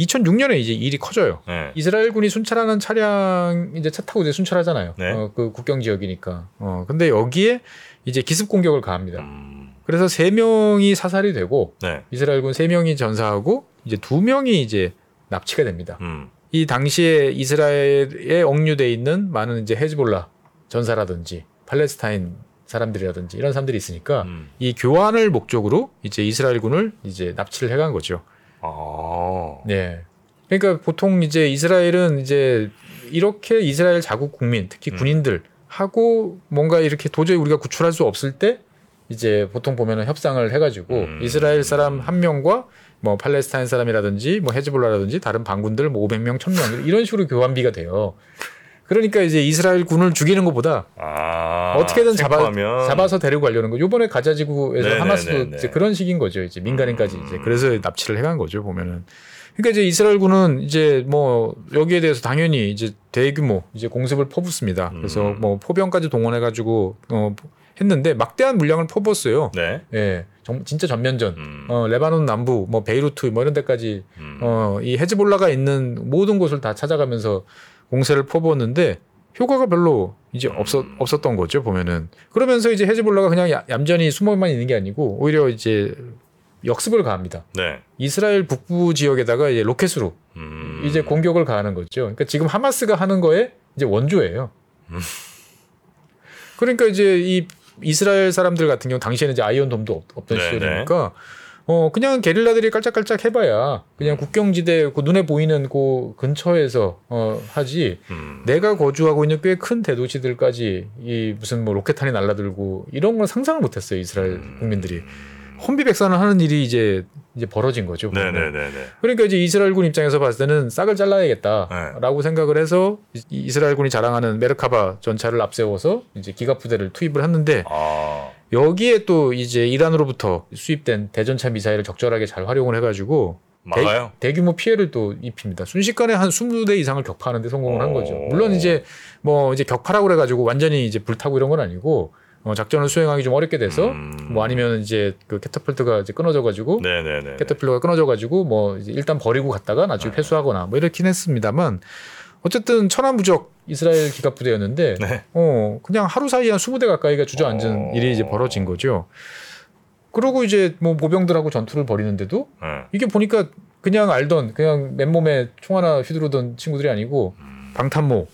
2006년에 이제 일이 커져요. 네. 이스라엘군이 순찰하는 차량 이제 차 타고 이제 순찰하잖아요. 네. 어, 그 국경 지역이니까. 어 근데 여기에 이제 기습 공격을 가합니다. 음, 그래서 세 명이 사살이 되고 네. 이스라엘군 세 명이 전사하고 이제 두 명이 이제 납치가 됩니다. 음, 이 당시에 이스라엘에 억류돼 있는 많은 이제 헤즈볼라 전사라든지 팔레스타인 사람들이라든지 이런 사람들이 있으니까 음. 이 교환을 목적으로 이제 이스라엘군을 이제 납치를 해간 거죠. 아. 네. 그러니까 보통 이제 이스라엘은 이제 이렇게 이스라엘 자국 국민, 특히 음. 군인들 하고 뭔가 이렇게 도저히 우리가 구출할 수 없을 때 이제 보통 보면은 협상을 해가지고 음. 이스라엘 사람 한 명과 뭐 팔레스타인 사람이라든지 뭐 헤즈볼라라든지 다른 반군들 뭐 500명, 1000명 이런 식으로 교환비가 돼요. 그러니까 이제 이스라엘 군을 죽이는 것보다 아. 어떻게든 잡아, 잡아서 데리고 가려는 거. 요번에 가자지구에서 네네네네. 하마스도 이제 그런 식인 거죠. 이제 민간인까지 음. 이제 그래서 납치를 해간 거죠. 보면은. 그러니까 이제 이스라엘 군은 이제 뭐 여기에 대해서 당연히 이제 대규모 이제 공습을 퍼붓습니다. 그래서 음. 뭐 포병까지 동원해가지고 어 했는데 막대한 물량을 퍼붓어요. 네. 예, 정- 진짜 전면전. 음. 어 레바논 남부, 뭐 베이루트 뭐 이런 데까지 음. 어, 이 헤즈볼라가 있는 모든 곳을 다 찾아가면서 공세를 퍼부었는데 효과가 별로 이제 없었, 음. 없었던 거죠, 보면은. 그러면서 이제 헤즈볼라가 그냥 야- 얌전히 숨어만 있는 게 아니고 오히려 이제 역습을 가합니다. 네. 이스라엘 북부 지역에다가 이제 로켓으로 음. 이제 공격을 가하는 거죠. 그러니까 지금 하마스가 하는 거에 이제 원조예요. 음. 그러니까 이제 이 이스라엘 사람들 같은 경우 당시에는 이제 아이언돔도 없- 없던 네, 시절이니까 어 그냥 게릴라들이 깔짝깔짝 해봐야 그냥 국경지대 그 눈에 보이는 그 근처에서 어 하지 음. 내가 거주하고 있는 꽤 큰 대도시들까지 이 무슨 뭐 로켓탄이 날라들고 이런 걸 상상을 못했어요 이스라엘 음. 국민들이 혼비백산을 하는 일이 이제 이제 벌어진 거죠. 보면. 네네네네. 그러니까 이제 이스라엘군 입장에서 봤을 때는 싹을 잘라야겠다라고 생각을 해서 이- 이스라엘군이 자랑하는 메르카바 전차를 앞세워서 이제 기갑 부대를 투입을 했는데 아. 여기에 또 이제 이란으로부터 수입된 대전차 미사일을 적절하게 잘 활용을 해가지고 막아요? 대, 규모 피해를 또 입힙니다. 순식간에 한 20대 이상을 격파하는데 성공을 한 거죠. 오. 물론 이제 뭐 이제 격파라고 그래가지고 완전히 이제 불타고 이런 건 아니고 어, 작전을 수행하기 좀 어렵게 돼서 음. 뭐 아니면 이제 그 캐터필트가 이제 끊어져가지고 네네네. 캐터필러가 끊어져가지고 뭐 이제 일단 버리고 갔다가 나중에 네. 회수하거나 뭐 이렇긴 했습니다만 어쨌든 천하무적 이스라엘 기갑 부대였는데 <laughs> 네. 어 그냥 하루 사이에 한 20대 가까이가 주저앉은 어. 일이 이제 벌어진 거죠. 그러고 이제 뭐 보병들하고 전투를 벌이는데도 네. 이게 보니까 그냥 알던 그냥 맨몸에 총 하나 휘두르던 친구들이 아니고 방탄모,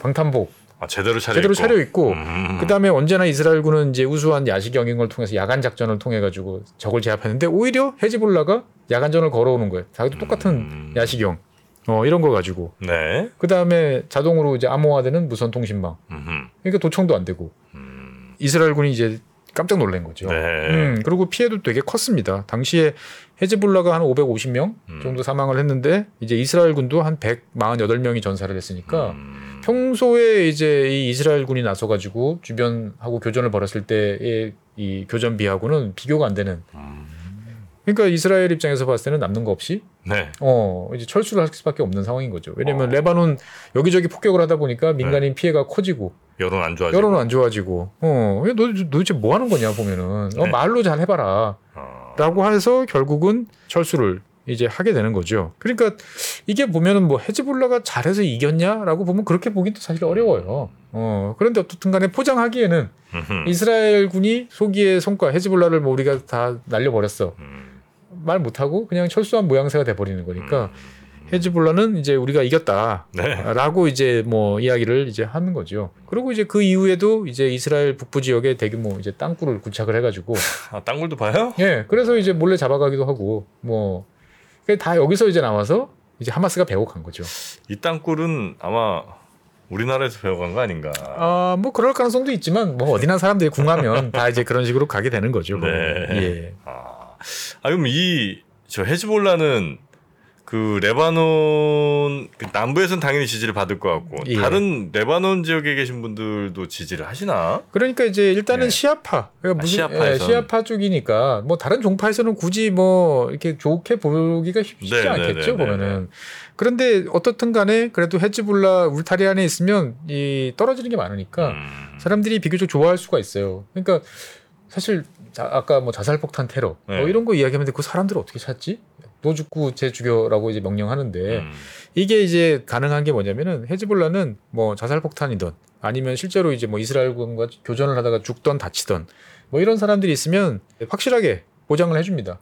방탄복 아 제대로 차려 제대로 있고. 차려 있고 음. 그다음에 언제나 이스라엘군은 이제 우수한 야식 영역을 통해서 야간 작전을 통해 가지고 적을 제압했는데 오히려 헤즈볼라가 야간전을 걸어오는 거예요. 자기도 똑같은 음. 야식형 어 이런 거 가지고 네. 그 다음에 자동으로 이제 암호화되는 무선 통신망 음흠. 그러니까 도청도 안 되고 음. 이스라엘군이 이제 깜짝 놀란 거죠. 네. 음, 그리고 피해도 되게 컸습니다. 당시에 헤즈볼라가 한 550명 음. 정도 사망을 했는데 이제 이스라엘군도 한 148명이 전사를 했으니까 음. 평소에 이제 이 이스라엘군이 나서 가지고 주변하고 교전을 벌였을 때의 이 교전비하고는 비교가 안 되는. 음. 그러니까 이스라엘 입장에서 봤을 때는 남는 거 없이 네. 어 이제 철수를 할 수밖에 없는 상황인 거죠. 왜냐면 어. 레바논 여기저기 폭격을 하다 보니까 민간인 피해가 커지고 여론 안 좋아지고. 여론은 안 좋아지고 어너 도대체 뭐 하는 거냐 보면은 어, 네. 말로 잘 해봐라. 어. 라고 해서 결국은 철수를 이제 하게 되는 거죠. 그러니까 이게 보면은 뭐 헤즈볼라가 잘해서 이겼냐라고 보면 그렇게 보기도 사실 어려워요. 어 그런데 어떻든 간에 포장하기에는 음흠. 이스라엘 군이 소기의 손과 헤즈볼라를 뭐 우리가 다 날려버렸어. 음. 말 못하고 그냥 철수한 모양새가 돼버리는 거니까 헤즈볼라는 이제 우리가 이겼다라고 네. 이제 뭐 이야기를 이제 하는 거죠. 그리고 이제 그 이후에도 이제 이스라엘 북부 지역에 대규모 이제 땅굴을 구착을 해가지고 아, 땅굴도 봐요? 예 그래서 이제 몰래 잡아가기도 하고 뭐 그게 다 여기서 이제 나와서 이제 하마스가 배고간 거죠. 이 땅굴은 아마 우리나라에서 배워간 거 아닌가. 아 뭐 그럴 가능성도 있지만 뭐 어디나 사람들이 궁하면 <laughs> 다 이제 그런 식으로 가게 되는 거죠. 네. 예. 아, 아 그럼 이 저 헤즈볼라는 그 레바논 그 남부에서는 당연히 지지를 받을 것 같고 예. 다른 레바논 지역에 계신 분들도 지지를 하시나? 그러니까 이제 일단은 네. 시아파, 그러니까 아, 무슨 시아파에선. 예, 시아파 쪽이니까 뭐 다른 종파에서는 굳이 뭐 이렇게 좋게 보기가 쉽지 네, 네, 않겠죠 네, 네, 보면은. 그런데 어떻든 간에 그래도 헤즈볼라 울타리 안에 있으면 이 떨어지는 게 많으니까 음. 사람들이 비교적 좋아할 수가 있어요. 그러니까 사실 자- 아까 뭐 자살폭탄 테러 네. 뭐 이런 거 이야기하면 그 사람들을 어떻게 찾지? 너 죽고 쟤 죽여라고 이제 명령하는데 음. 이게 이제 가능한 게 뭐냐면은 헤즈볼라는 뭐 자살폭탄이든 아니면 실제로 이제 뭐 이스라엘군과 교전을 하다가 죽던 다치던 뭐 이런 사람들이 있으면 확실하게 보장을 해줍니다.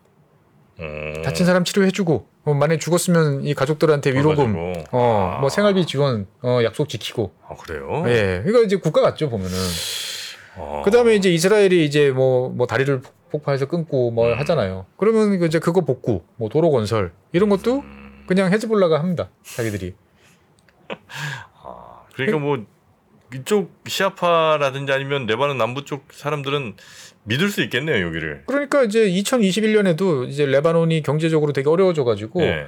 음. 다친 사람 치료해주고 어, 만약 에 죽었으면 이 가족들한테 위로금, 그래가지고. 어, 아. 뭐 생활비 지원, 어, 약속 지키고, 아 그래요? 예, 이거 이제 국가 같죠 보면은. 아. 그 다음에 이제 이스라엘이 이제 뭐, 뭐 다리를 폭- 폭파해서 끊고 뭐 음. 하잖아요. 그러면 이제 그거 복구, 뭐 도로 건설 이런 것도 음. 그냥 헤즈볼라가 합니다. 자기들이. 아, 그러니까 뭐 이쪽 시아파라든지 아니면 레바논 남부 쪽 사람들은 믿을 수 있겠네요 여기를. 그러니까 이제 2021년에도 이제 레바논이 경제적으로 되게 어려워져가지고 예.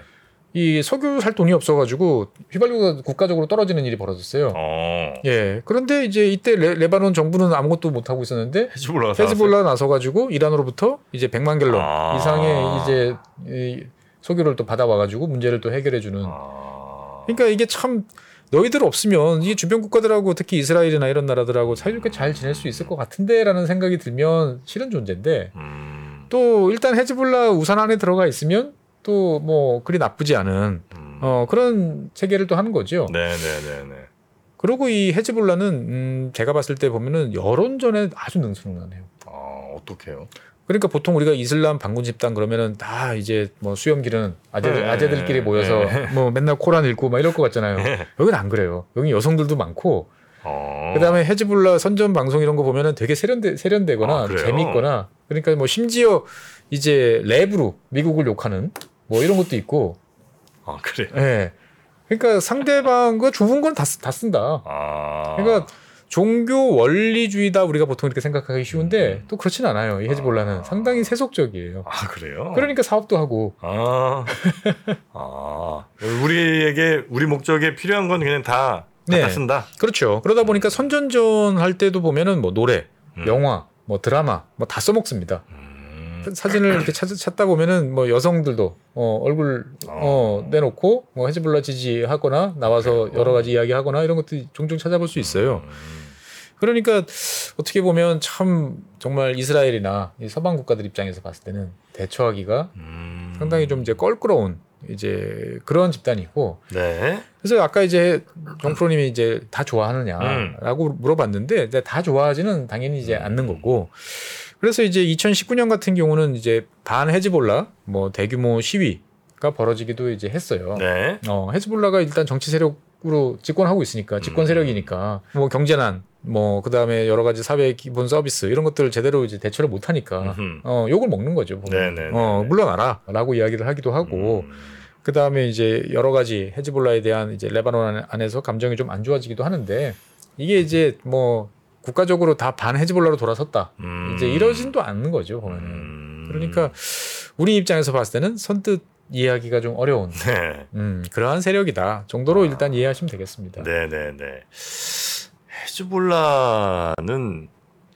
이 석유 살 돈이 없어가지고 휘발유가 국가적으로 떨어지는 일이 벌어졌어요. 어. 예. 그런데 이제 이때 레, 바논 정부는 아무것도 못 하고 있었는데 헤즈볼라. 헤즈볼라 나서가지고 이란으로부터 이제 100만 갤런 아. 이상의 이제 이 석유를 또 받아와가지고 문제를 또 해결해주는. 아. 그러니까 이게 참 너희들 없으면 이 주변 국가들하고 특히 이스라엘이나 이런 나라들하고 사이좋게 잘 지낼 수 있을 것 같은데라는 생각이 들면 싫은 존재인데 음. 또 일단 헤즈볼라 우산 안에 들어가 있으면 또 뭐 그리 나쁘지 않은 음. 어 그런 체계를 또 하는 거죠. 네 네 네 네. 그리고 이 헤즈볼라는 음 제가 봤을 때 보면은 여론전에 아주 능수능란해요. 아 어떡해요? 그러니까 보통 우리가 이슬람 반군 집단 그러면은 다 이제 뭐 수염 기르는 아재들, 네. 아재들끼리 모여서 네. <laughs> 뭐 맨날 코란 읽고 막 이럴 것 같잖아요. 여기는 안 그래요. 여기 여성들도 많고 어. 그다음에 헤즈볼라 선전 방송 이런 거 보면은 되게 세련돼 세련되거나 아? 재밌거나 그러니까 뭐 심지어 이제 랩으로 미국을 욕하는 뭐 이런 것도 있고 아 그래. 예. 그러니까 상대방 그 좁은 건 다 다 쓴다. 아. 그러니까 종교 원리주의다 우리가 보통 이렇게 생각하기 쉬운데 음. 또 그렇진 않아요. 이 헤즈볼라는 아. 상당히 세속적이에요. 아 그래요? 그러니까 사업도 하고 아. 아. 우리에게 우리 목적에 필요한 건 그냥 다 네. 갖다 쓴다. 그렇죠. 그러다 보니까 선전전 할 때도 보면은 뭐 노래, 음. 영화, 뭐 드라마 뭐 다 써먹습니다. 음. 사진을 이렇게 찾, 찾다 보면은 뭐 여성들도 어, 얼굴 어, 내놓고 뭐 헤즈볼라 지지하거나 나와서? 여러 가지 이야기하거나 이런 것도 종종 찾아볼 수 있어요. 음. 그러니까 어떻게 보면 참 정말 이스라엘이나 이 서방 국가들 입장에서 봤을 때는 대처하기가 음. 상당히 좀 이제 껄끄러운 이제 그런 집단이고 네. 그래서 아까 이제 정프로님이 이제 다 좋아하느냐라고 물어봤는데 근데 다 좋아하지는 당연히 이제 않는 거고 그래서 이제 2019년 같은 경우는 이제 반 헤즈볼라 뭐 대규모 시위가 벌어지기도 이제 했어요. 네. 어, 헤즈볼라가 일단 정치 세력으로 집권하고 있으니까 집권 음. 세력이니까 뭐 경제난 뭐 그다음에 여러 가지 사회 기본 서비스 이런 것들을 제대로 이제 대처를 못 하니까 음흠. 어, 욕을 먹는 거죠. 보면. 네네네. 어, 물러나라라고 이야기를 하기도 하고 음. 그 다음에 이제 여러 가지 헤즈볼라에 대한 이제 레바논 안- 안에서 감정이 좀 안 좋아지기도 하는데 이게 이제 뭐 국가적으로 다 반 헤즈볼라로 돌아섰다. 음. 이제 이러진도 않는 거죠 보면은. 음. 그러니까 우리 입장에서 봤을 때는 선뜻 이해하기가 좀 어려운 네. 음, 그러한 세력이다 정도로 아. 일단 이해하시면 되겠습니다. 네네네. 헤즈볼라는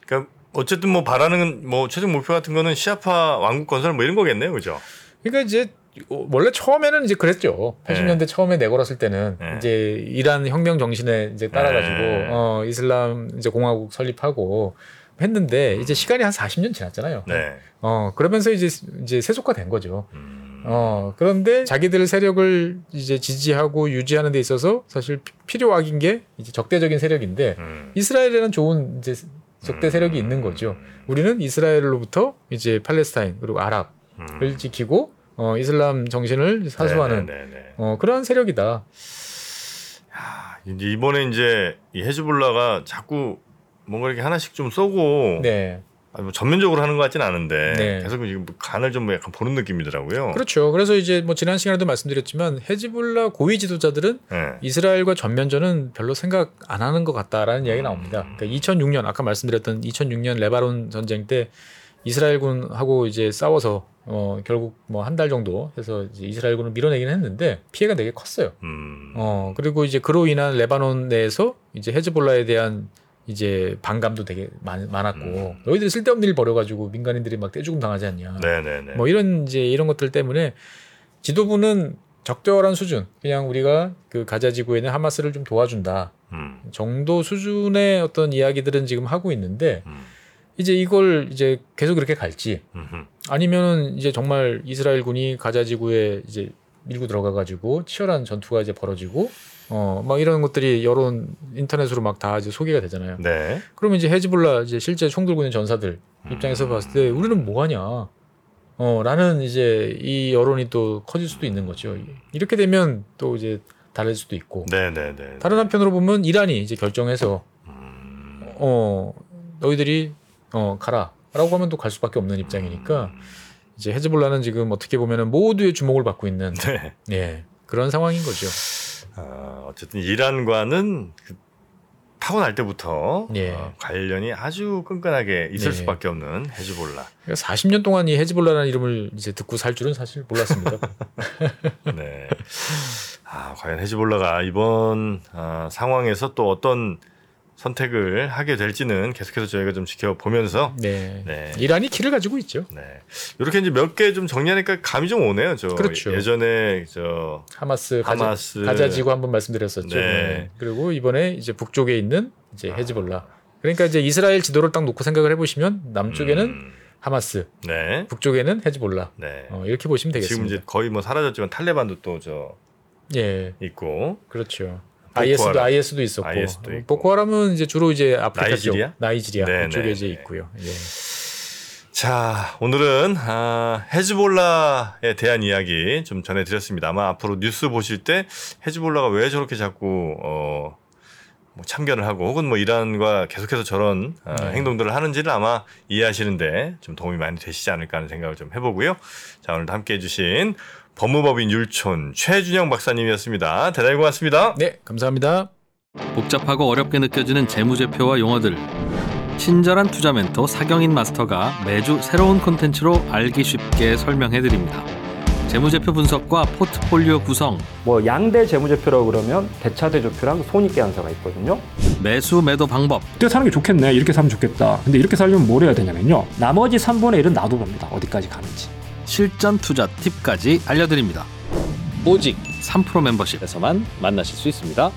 그러니까 어쨌든 뭐 바라는 뭐 최종 목표 같은 거는 시아파 왕국 건설 뭐 이런 거겠네요, 그죠? 그러니까 이제 원래 처음에는 이제 그랬죠. 80년대 처음에 내걸었을 때는 네. 이제 이란 혁명 정신에 이제 따라가지고 네. 어 이슬람 이제 공화국 설립하고 했는데 이제 시간이 한 40년 지났잖아요. 네. 어 그러면서 이제 이제 세속화된 거죠. 음. 어, 그런데 자기들 세력을 이제 지지하고 유지하는 데 있어서 사실 피- 필요악인 게 이제 적대적인 세력인데 음. 이스라엘에는 좋은 이제 적대 세력이 있는 거죠. 우리는 이스라엘로부터 이제 팔레스타인 그리고 아랍을 음. 지키고 어, 이슬람 정신을 사수하는 네네네. 어, 그러한 세력이다. 이제 이번에 이제 이 헤즈볼라가 자꾸 뭔가 이렇게 하나씩 좀 쏘고 네. 뭐 전면적으로 하는 것 같진 않은데 네. 계속 지금 간을 좀 약간 보는 느낌이더라고요. 그렇죠. 그래서 이제 뭐 지난 시간에도 말씀드렸지만 헤즈볼라 고위 지도자들은 네. 이스라엘과 전면전은 별로 생각 안 하는 것 같다라는 이야기 가 나옵니다. 그러니까 2006년 아까 말씀드렸던 2006년 레바논 전쟁 때 이스라엘군하고 이제 싸워서 어 결국 뭐 한 달 정도 해서 이제 이스라엘군을 밀어내긴 했는데 피해가 되게 컸어요. 음. 어 그리고 이제 그로 인한 레바논 내에서 이제 헤즈볼라에 대한 이제 반감도 되게 많, 많았고 음. 너희들 쓸데없는 일 벌여가지고 민간인들이 막 떼죽음 당하지 않냐. 네네네. 뭐 이런 이제 이런 것들 때문에 지도부는 적절한 수준 그냥 우리가 그 가자 지구에 는 하마스를 좀 도와준다 음. 정도 수준의 어떤 이야기들은 지금 하고 있는데 음. 이제 이걸 이제 계속 그렇게 갈지. 아니면은 이제 정말 이스라엘 군이 가자 지구에 이제 밀고 들어가 가지고 치열한 전투가 이제 벌어지고 어 막 이런 것들이 여론 인터넷으로 막 다 이제 소개가 되잖아요. 네. 그러면 이제 헤즈볼라 이제 실제 총 들고 있는 전사들 음. 입장에서 봤을 때 우리는 뭐 하냐? 어, 라는 이제 이 여론이 또 커질 수도 있는 거죠. 이렇게 되면 또 이제 다를 수도 있고. 네 네 네. 다른 한편으로 보면 이란이 이제 결정해서 음. 어, 너희들이 어, 가라. 라고 하면 또 갈 수밖에 없는 입장이니까 이제 헤즈볼라는 지금 어떻게 보면은 모두의 주목을 받고 있는 네. 예. 그런 상황인 거죠. 아, 어쨌든 이란과는 그 타고날 때부터 예. 어, 관련이 아주 끈끈하게 있을 네. 수밖에 없는 헤즈볼라. 그러니까 40년 동안 이 헤즈볼라라는 이름을 이제 듣고 살 줄은 사실 몰랐습니다. <laughs> 네. 아, 과연 헤즈볼라가 이번 아, 상황에서 또 어떤 선택을 하게 될지는 계속해서 저희가 좀 지켜보면서 네. 네. 이란이 키를 가지고 있죠. 네. 이렇게 이제 몇 개 좀 정리하니까 감이 좀 오네요. 저 그렇죠. 예전에 저 하마스, 하마스. 가자, 가자지구 한번 말씀드렸었죠. 네. 네. 그리고 이번에 이제 북쪽에 있는 이제 헤즈볼라. 그러니까 이제 이스라엘 지도를 딱 놓고 생각을 해보시면 남쪽에는 음, 하마스, 네. 북쪽에는 헤즈볼라. 네. 어, 이렇게 보시면 지금 되겠습니다. 이제 거의 뭐 사라졌지만 탈레반도 또 저 예, 있고 그렇죠. IS도 IS도 있었고, IS도 있고. 보코하람은 이제 주로 이제 아프리카 나이지리아? 쪽, 나이지리아 네, 그쪽에 네, 이제 네. 있고요. 예. 자, 오늘은 아, 헤즈볼라에 대한 이야기 좀 전해드렸습니다. 아마 앞으로 뉴스 보실 때 헤즈볼라가 왜 저렇게 자꾸 어, 뭐 참견을 하고 혹은 뭐 이란과 계속해서 저런 아, 네. 행동들을 하는지를 아마 이해하시는데 좀 도움이 많이 되시지 않을까 하는 생각을 좀 해보고요. 자, 오늘도 함께 해주신 법무법인 율촌 최준영 박사님이었습니다. 대단히 고맙습니다. 네, 감사합니다. 복잡하고 어렵게 느껴지는 재무제표와 용어들 친절한 투자 멘토 사경인 마스터가 매주 새로운 콘텐츠로 알기 쉽게 설명해 드립니다. 재무제표 분석과 포트폴리오 구성, 뭐 양대 재무제표라고 그러면 대차대조표랑 손익계산서가 있거든요. 매수 매도 방법, 이때 사는 게 좋겠네. 이렇게 살면 좋겠다. 근데 이렇게 살려면 뭘 해야 되냐면요. 나머지 3분의 1은 놔둬봅니다. 어디까지 가는지. 실전 투자 팁까지 알려드립니다. 오직 3프로 멤버십에서만 만나실 수 있습니다.